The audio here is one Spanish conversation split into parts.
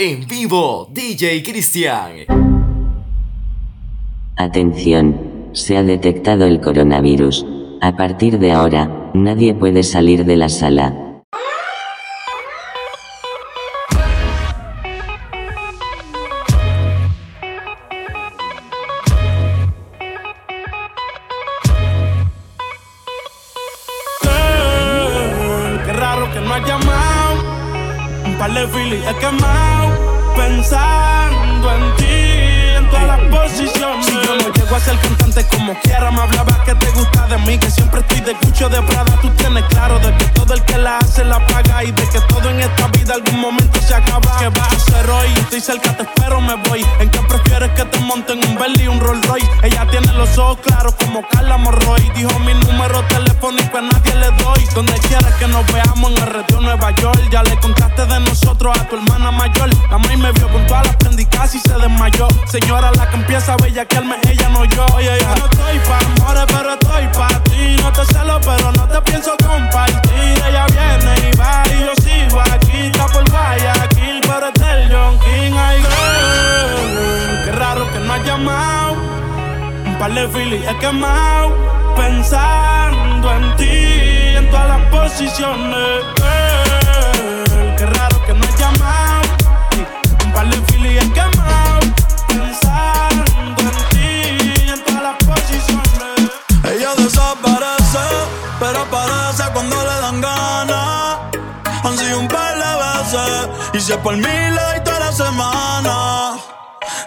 En vivo, DJ Cristian. Atención, se ha detectado el coronavirus. A partir de ahora, nadie puede salir de la sala. Dijo mi número telefónico a nadie le doy. Donde quieras que nos veamos en el retiro Nueva York. Ya le contaste de nosotros a tu hermana mayor. La maíz me vio con todas las prendicas y se desmayó. Señora, la que empieza a bellaquearme, ella no yo. Oye, no estoy pa' amores, pero estoy pa' ti. No te celo, pero no te pienso compartir. Ella viene y va y yo sigo aquí. Está por Guayaquil, pero es del John King. Ay, girl, qué raro que no has llamado. Un par de filis he quemado. Pensando en ti, en todas las posiciones. Girl, qué raro que no has llamado. Un par de filis he quemado. Pensando en ti, en todas las posiciones. Ella desaparece, pero aparece cuando le dan ganas. Han un par de veces, y si es por mí toda la semana.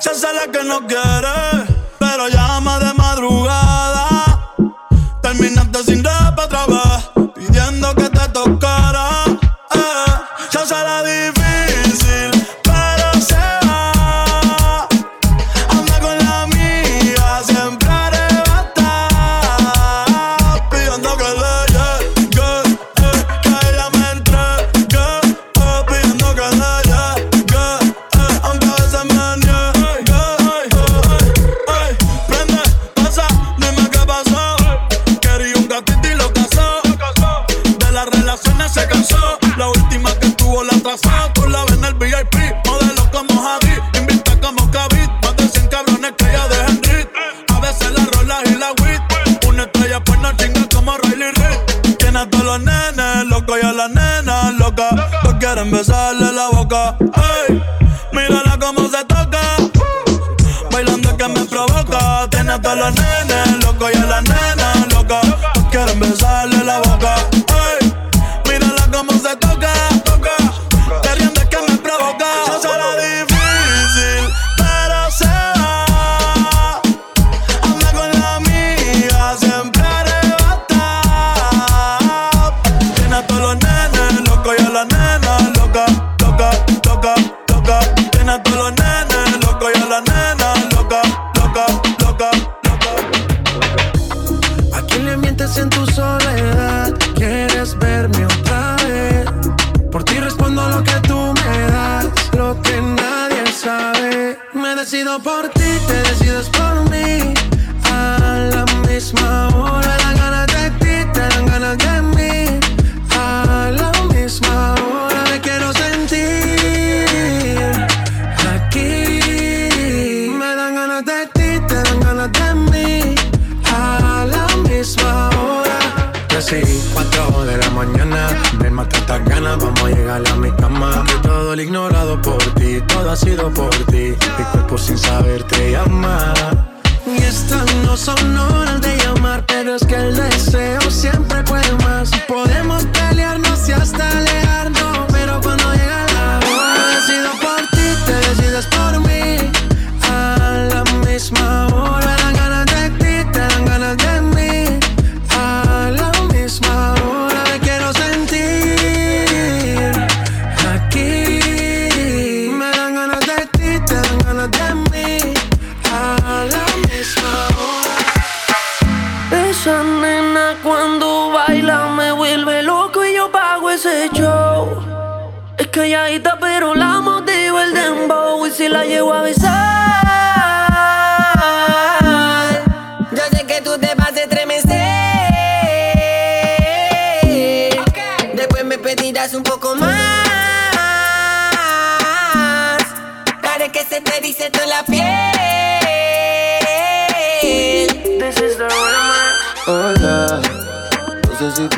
Se hace la que no quiere, pero llama de madrugada. Sin rap otra vez, pidiendo que te tocara. Besarle la boca. Decido por ti, te decides por mí. A la misma hora dan ganas de ti, te dan ganas de mí. A la misma hora me quiero sentir aquí. Me dan ganas de ti, te dan ganas de mí. A la misma hora. Sí, 4 de la mañana Me mata estas ganas, vamos a llegar a mi ignorado por ti, todo ha sido por ti Mi cuerpo sin saber te llama Y estas no son horas de llamar, pero es que el deseo siempre puede más. Podemos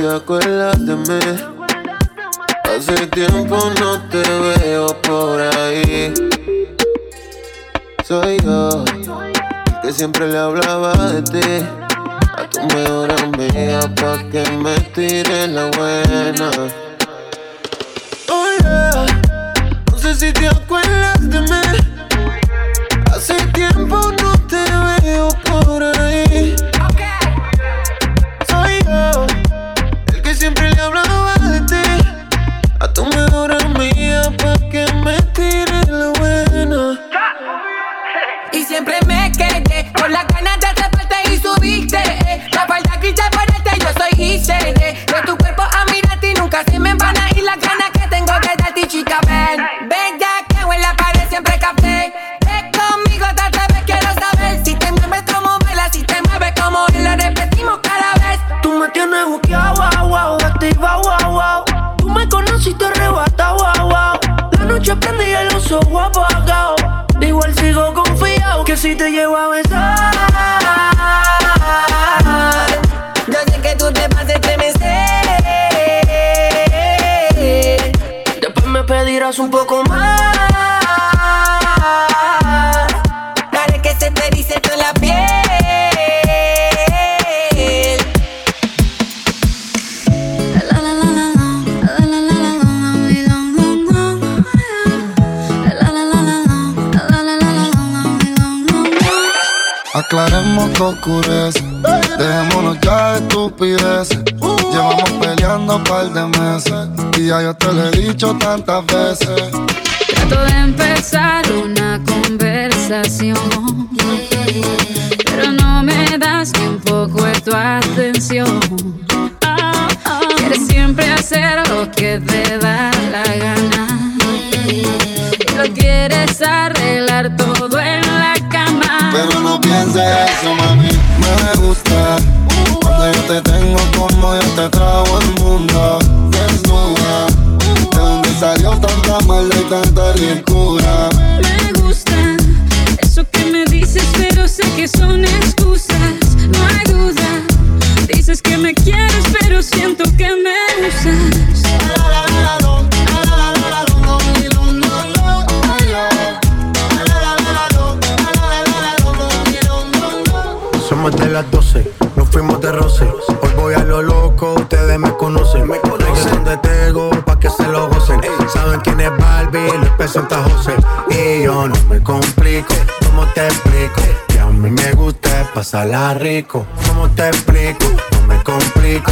te acuerdas de mí. Hace tiempo no te veo por ahí. Soy yo, que siempre le hablaba de ti. A tu mejor amiga pa' que me tire la buena. Hola, no sé si te acuerdas de mí. Repetimos cada vez. Tú me tienes buqueado, wow, wow, activa, wow, wow. Tú me conociste arrebatado, wow, wow. La noche prende y el oso apagado. Igual sigo confiado que si te llevo a besar. Yo sé que tú te vas a estremecer. Después me pedirás un poco más. Aclaremos que oscurece. Dejémonos ya de estupideces. Llevamos peleando un par de meses. Y ya yo te lo he dicho tantas veces. Trato de empezar una conversación, pero no me das ni un poco de tu atención. Quieres siempre hacer lo que te da la gana. Y lo quieres arreglar todo cama. Pero no pienses eso, mami. Me gusta cuando yo te tengo como yo te trago el mundo. Desnuda. ¿De dónde salió tanta maldad y tanta ricura? Me gusta eso que me dices, pero sé que son excusas. No hay duda. Dices que me quieres, pero siento que me usas. Somos de las 12, nos fuimos de roce. Hoy voy a lo loco, ustedes me conocen. Me conocen de Tego, pa' que se lo gocen. Saben quién es Barbie, les presenta José. Y yo no me complico, ¿cómo te explico? Que a mí me gusta pasarla rico. ¿Cómo te explico? No me complico.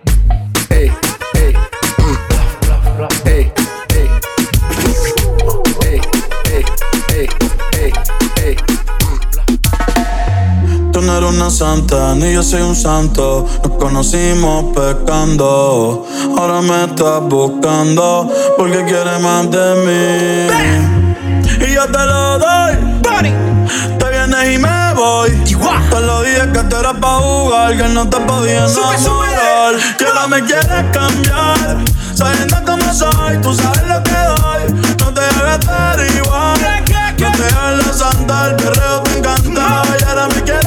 No eres una santa, ni yo soy un santo. Nos conocimos pecando. Ahora me estás buscando porque quieres más de mí. Y yo te lo doy. Te vienes y me voy. Te lo dije que te era pa' jugar, que no te podía enamorar. Que ahora me quieres cambiar. Sabiendo cómo soy, tú sabes lo que doy. No te debes estar igual. No te hagas la santa, el perreo te encanta. Y ahora me quieres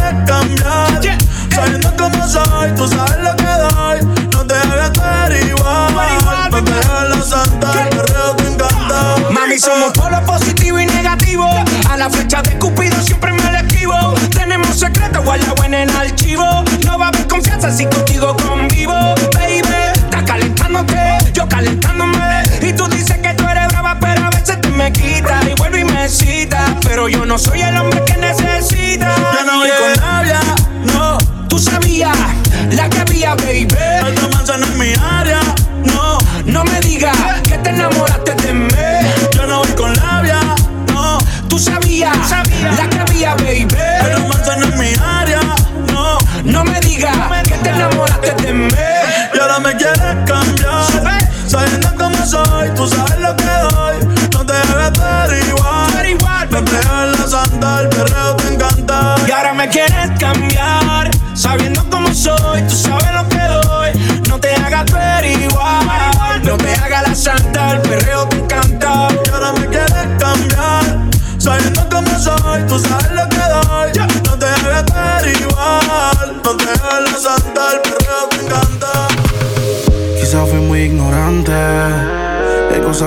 soy, tú sabes lo que doy. No te. No hagas perreo te encanta. Mami, somos polos positivo y negativo. A la flecha de Cupido siempre me la esquivo. Tenemos secretos guardados en el archivo. No va a haber confianza si contigo convivo, baby. Estás calentándote, yo calentándome. Y tú dices que tú eres brava, pero a veces te me quitas. Y vuelvo y me citas. Pero yo no soy el hombre que necesita. mamacita. Yo no voy con labia, no. La que había, baby. Esta manzana en mi área, no. No me digas que te enamoraste de mí. Yo no voy con labia, no. Tú sabías la que había, baby. Esta manzana en mi área, no. No me digas que te enamoraste de mí. Y ahora me quieres cambiar. Sabiendo cómo soy, tú sabes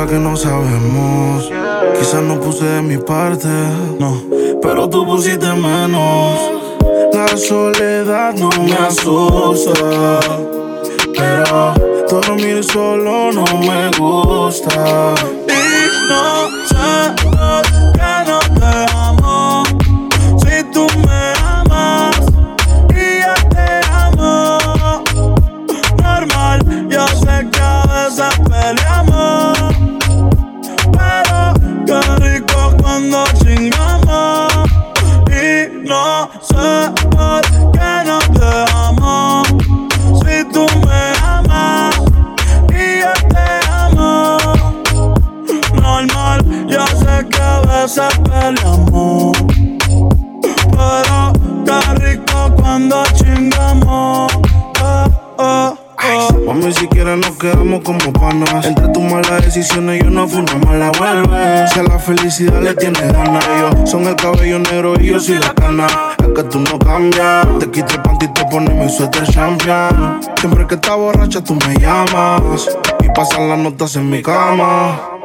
que no sabemos. Quizás no puse de mi parte, no, pero tú pusiste menos. La soledad no me asusta, pero dormir solo no me gusta. Y no felicidad le tienes ganas, ellos son el cabello negro y yo soy la cana. Es que tú no cambias. Te quito el panty y te pones mi suéter champion. Siempre que estás borracha tú me llamas. Y pasan las notas en mi cama.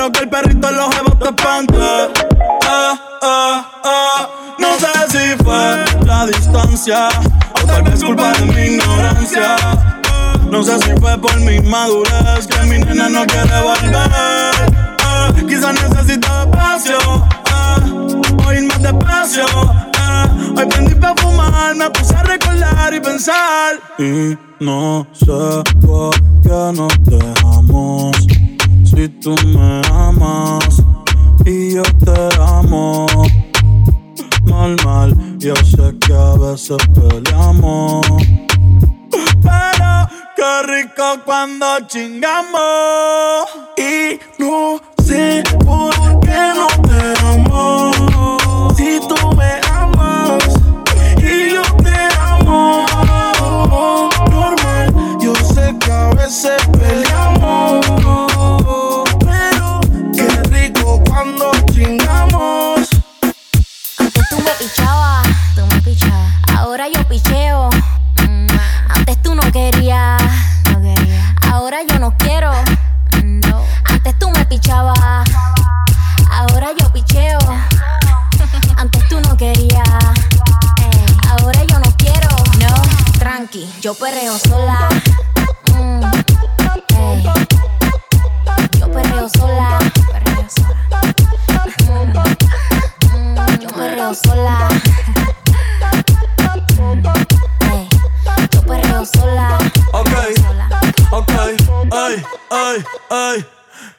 Espero que el perrito en los jevos te espante. Ah, ah, ah. No sé si fue la distancia. O tal vez culpa de mi ignorancia. No sé si fue por mi madurez que mi nena no quiere volver. Ah, Quizás necesita espacio. ah, más despacio. ah. Hoy prendí pa' fumar, me puse a recordar y pensar. Y no sé por qué nos dejamos. Si tú me amas y yo te amo. Normal, yo sé que a veces peleamos. Pero qué rico cuando chingamos. Y no sé por qué no te amo. Si tú me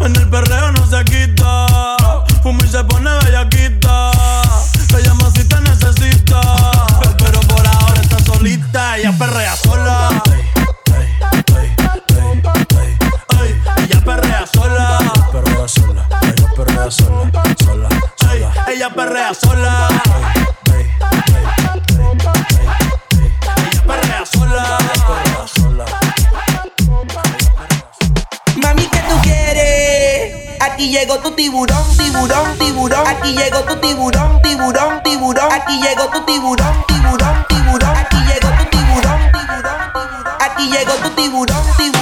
En el perreo no se quita. Fuma y se pone bellaquita. Te llama si te necesita. Pero por ahora está solita. Ella perrea sola. Ella perrea sola. Perrea sola, ella perrea sola, sola. Ella perrea sola. Llegó tu tiburón, tiburón, tiburón. Aquí llegó tu tiburón, tiburón, tiburón. Aquí llegó tu tiburón, tiburón, tiburón. Aquí llegó tu tiburón, tiburón, tiburón. Aquí llegó tu tiburón, tiburón,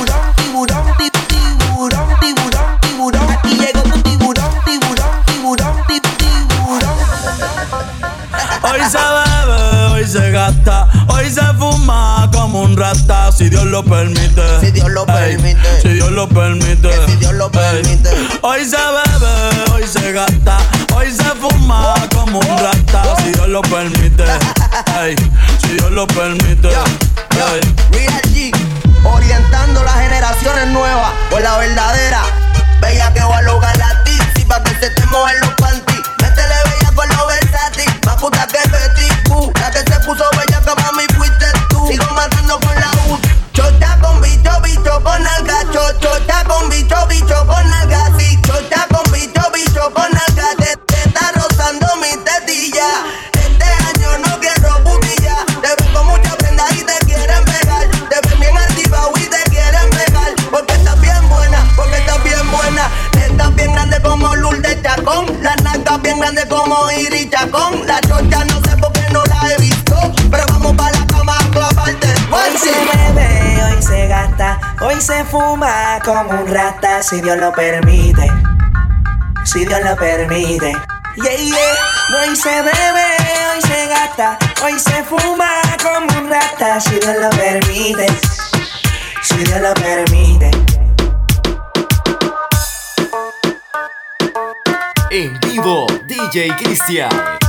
lo permite. Si Dios lo permite. Si Dios lo permite. si Dios lo permite. Hoy se bebe, hoy se gasta, hoy se fuma como un rata, si Dios lo permite. Ey, si Dios lo permite. Ey. Real G, orientando las generaciones nuevas por la verdadera. Si Dios lo permite. Si Dios lo permite. Yeah, yeah. Hoy se bebe, hoy se gasta, hoy se fuma como un rata, si Dios lo permite. Si Dios lo permite. En vivo, DJ Cristian.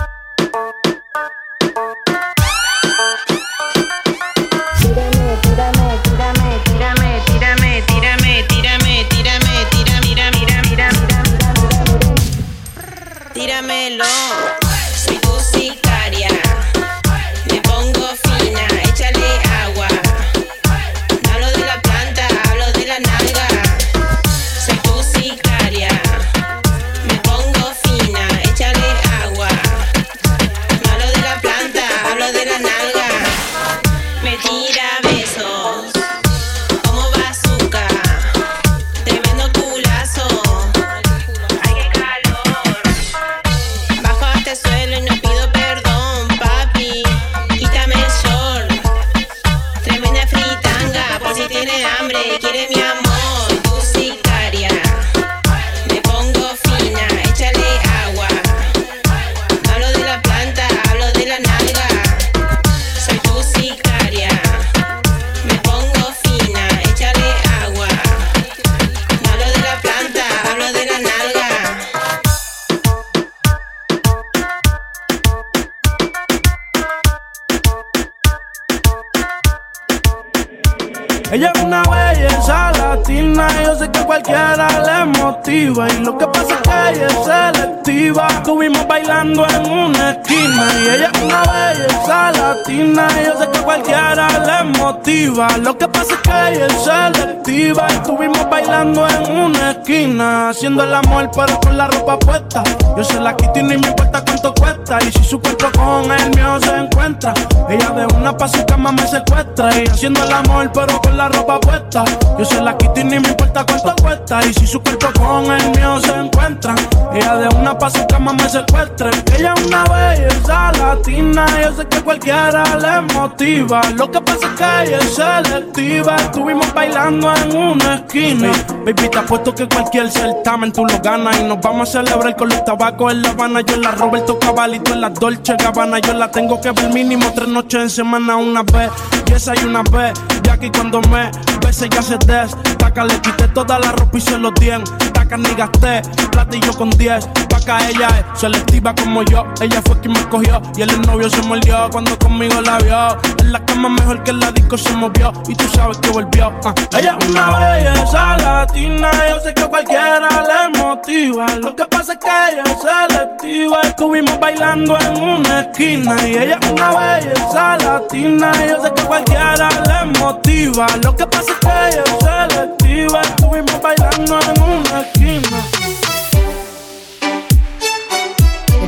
Latina, yo sé que cualquiera le motiva. Lo que pasa es que es selectiva. Estuvimos bailando en una esquina, haciendo el amor, pero con la ropa puesta. Yo se la quito y ni me importa cuánto cuesta. Y si su cuerpo con el mío se encuentra, ella de una pasita más me secuestra. Y haciendo el amor, pero con la ropa puesta. Yo se la quito y ni me importa cuánto cuesta. Y si su cuerpo con el mío se encuentran, ella de una pa' su cama me secuestre. Ella es una belleza latina, yo sé que cualquiera le motiva. Lo que pasa es que ella es selectiva. Estuvimos bailando en una esquina. Baby, te apuesto que cualquier certamen tú lo ganas. Y nos vamos a celebrar con los tabacos en La Habana. Yo en la Roberto Cabalito en la Dolce Gabbana. Yo la tengo que ver mínimo tres noches en semana una vez. Y esa y una vez. Ya que cuando me bese ya se des. Taca, le quité toda la ropa y se los dien. Taca, ni gasté. Platillo con 10. Ella es selectiva como yo. Ella fue quien me cogió. Y el novio se mordió cuando conmigo la vio. En la cama mejor que en la disco se movió. Y tú sabes que volvió. ah. Ella es una belleza latina. Yo sé que cualquiera le motiva. Lo que pasa es que ella es selectiva. Estuvimos bailando en una esquina. Y ella es una belleza latina. Yo sé que cualquiera le motiva. Lo que pasa es que ella es selectiva. Estuvimos bailando en una esquina.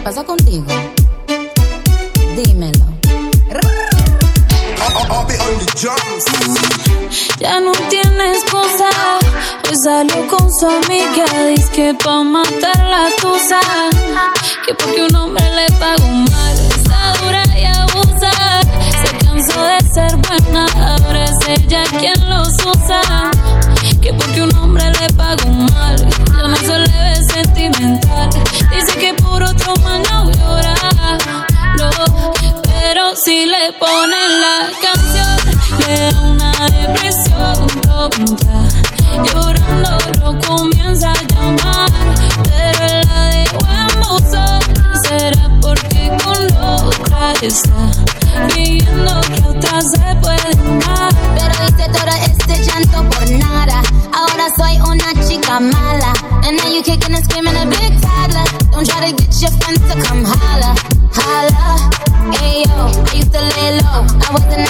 ¿Qué pasa contigo? Dímelo. Ya no tiene esposa, hoy salió con su amiga, dice que pa' matar la tusa, que porque un hombre le pagó mal, está dura y abusa, se cansó de ser buena, ahora es ella quien los usa, que porque un hombre le pagó mal, yo no se le ve sentimental, si le ponen la canción, le da una depresión tonta. Llorando lo comienza a llamar, pero la dejó en. Será porque con otra está viendo que otra se puede amar. Pero hice todo este llanto por nada. Ahora soy una chica mala. And now you kicking and screaming a big toddler. Don't try to get your friends to come holla,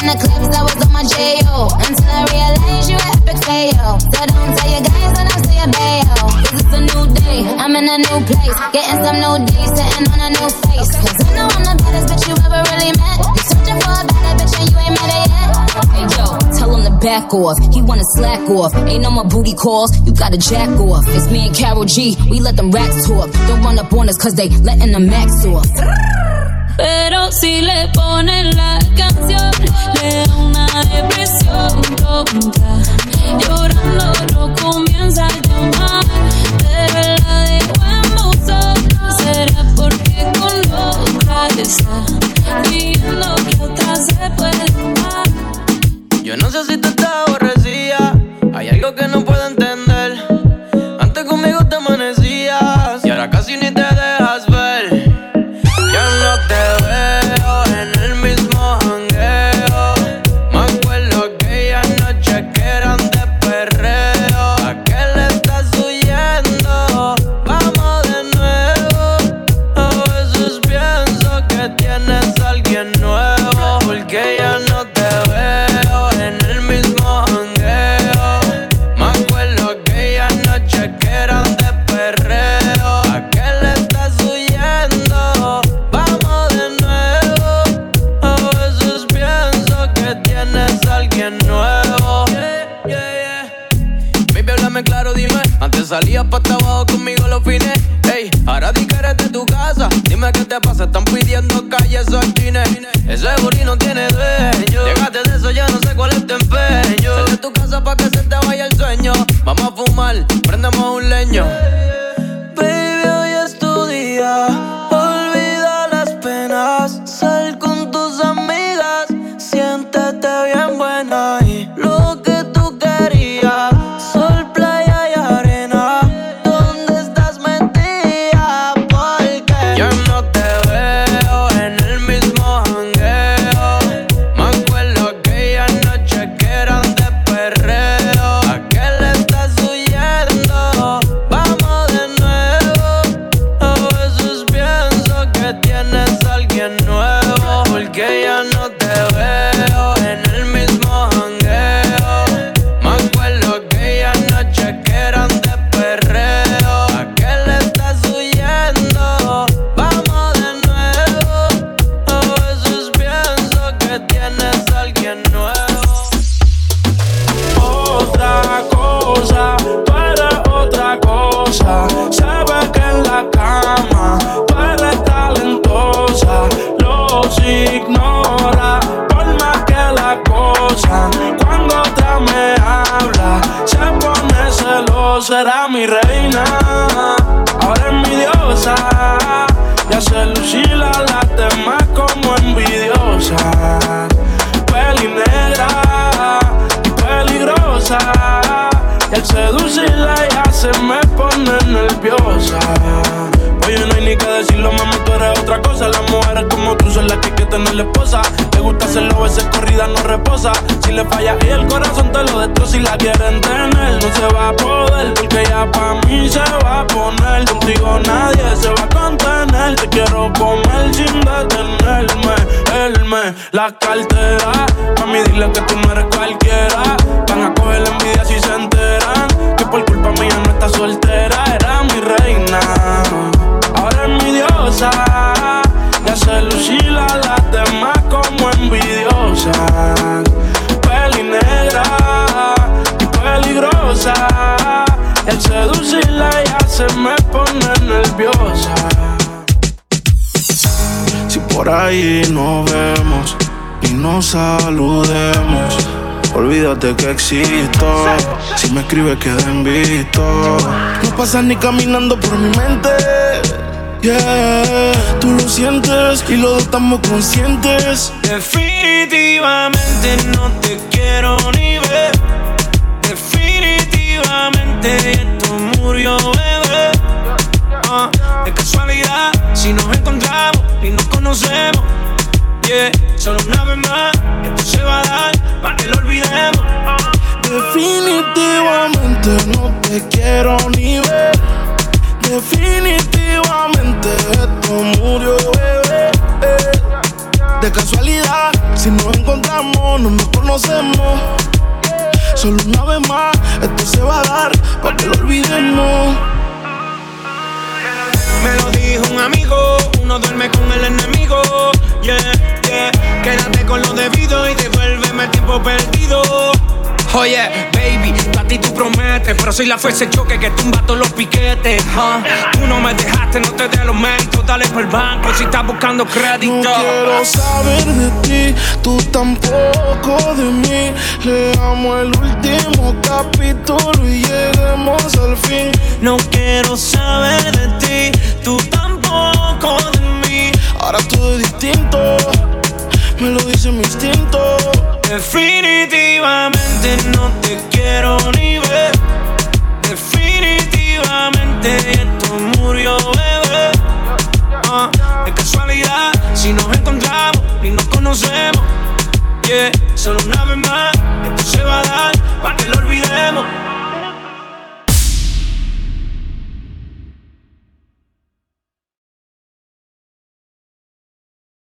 in the clubs, I was on my J.O. Until I realized you were epic fail. So don't tell your guys when I say a bail. Cause it's a new day, I'm in a new place. Getting some new D's, sitting on a new face. Cause I know I'm the baddest bitch you ever really met. You're searching for a better bitch and you ain't met it yet. Hey yo, tell him to back off. He wanna slack off. Ain't no more booty calls. You gotta jack off. It's me and Carol G. We let them racks talk. Don't run up on us cause they letting the max off. Pero si le ponen la canción, le da una depresión tonta. Llorando no comienza a llamar, pero la dejó en buzón. Será porque con otra está viendo que otra se puede amar. Yo no sé si tú estás aborrecida. Hay algo que no puedo entender. Tú son las que hay que tener la esposa. Le gusta hacerlo, veces corrida no reposa. Si le falla y el corazón te lo destroza. Si la quieren tener, no se va a poder. Porque ya pa' mí se va a poner. Contigo nadie se va a contener. Te quiero comer sin detenerme. Él me la cartera. Mami, dile que tú no eres cualquiera. Van a coger la envidia si se enteran. Que por culpa mía no está soltera. Hace lucir a las demás como envidiosas. Peli negra peligrosa. Al seducirla ya se me pone nerviosa. Si por ahí nos vemos y nos saludemos. Olvídate que existo. Si me escribes, queda visto. No pasas ni caminando por mi mente. Yeah, tú lo sientes y los estamos conscientes. Definitivamente no te quiero ni ver. Definitivamente esto murió, bebé. Ah, de casualidad, si nos encontramos y nos conocemos. Yeah, solo una vez más, esto se va a dar para que lo olvidemos. Definitivamente no te quiero ni ver. Definitivamente bebé. De casualidad, si nos encontramos, no nos conocemos. Solo una vez más, esto se va a dar para que lo olvidemos. Me lo dijo un amigo, uno duerme con el enemigo. Yeah, yeah. Quédate con lo debido y devuélveme el tiempo perdido. Oye, baby, a ti tú prometes, pero soy la fuerza de choque que tumba todos los piquetes. huh? Tú no me dejaste, no te dé los méritos, dale por el banco si estás buscando crédito. No quiero saber de ti, tú tampoco de mí. Leamos el último capítulo y lleguemos al fin. No quiero saber de ti, tú tampoco de mí. Ahora todo es distinto, me lo dice mi instinto. Definitivamente no te quiero ni ver. Definitivamente esto murió, bebé. Ah, de casualidad, si nos encontramos y nos conocemos. Yeah, solo una vez más, esto se va a dar para que lo olvidemos.